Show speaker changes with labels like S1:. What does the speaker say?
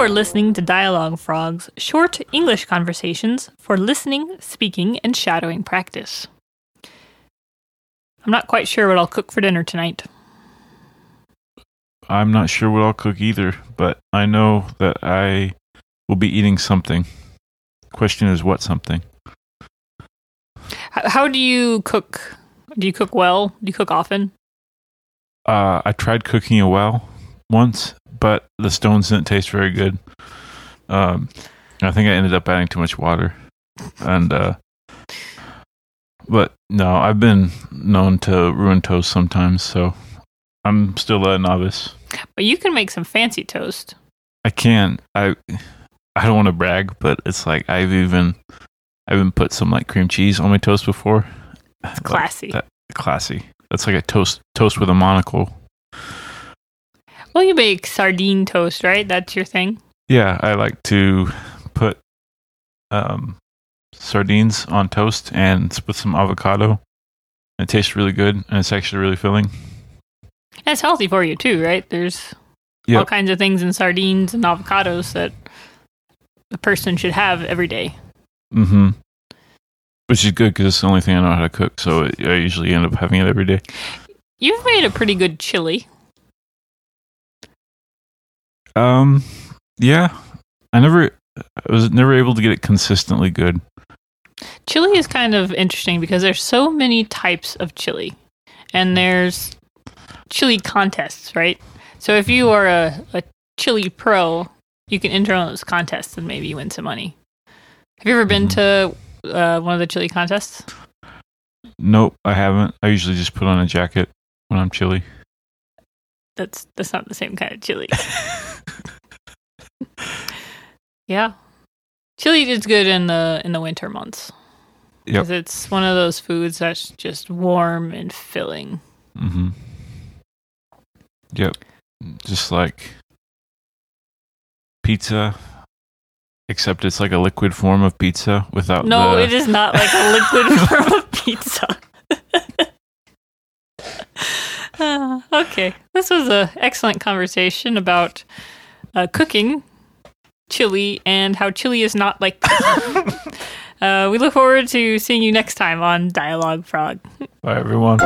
S1: are listening to Dialogue Frogs, short English conversations for listening, speaking, and shadowing practice. I'm not quite sure what I'll cook for dinner tonight.
S2: I'm not sure what I'll cook either, but I know that I will be eating something. Question is, what something?
S1: How do you cook? Do you cook well? Do you cook often?
S2: Uh, I tried cooking a well once, but the stones didn't taste very good. Um, I think I ended up adding too much water, and uh, but no, I've been known to ruin toast sometimes, so I'm still a novice.
S1: But you can make some fancy toast.
S2: I can. I I don't want to brag, but it's like I've even I've even put some like cream cheese on my toast before.
S1: It's classy.
S2: that- classy. That's like a toast toast with a monocle.
S1: Well, you make sardine toast, right? That's your thing.
S2: Yeah, I like to put um, sardines on toast and with some avocado. It tastes really good, and it's actually really filling.
S1: It's healthy for you too, right? There's all kinds of things in sardines and avocados that a person should have every day.
S2: Mm-hmm. Which is good because it's the only thing I know how to cook, so I usually end up having it every day.
S1: You've made a pretty good chili.
S2: Um, yeah, I never, I was never able to get it consistently good.
S1: Chili is kind of interesting because there's so many types of chili, and there's chili contests, right? So if you are a, a chili pro, you can enter on those contests and maybe win some money. Have you ever been to uh, one of the chili contests?
S2: Nope, I haven't. I usually just put on a jacket when I'm chilly.
S1: That's that's not the same kind of chili. yeah, chili is good in the in the winter months
S2: Yep.
S1: because it's one of those foods that's just warm and filling.
S2: Mm-hmm. Yep. Just like pizza, except it's like a liquid form of pizza without
S1: No,
S2: the.
S1: it is not like a liquid form of pizza. Ah, okay, this was an excellent conversation about uh, cooking chili and how chili is not like. uh, we look forward to seeing you next time on Dialogue Frog.
S2: Bye, everyone.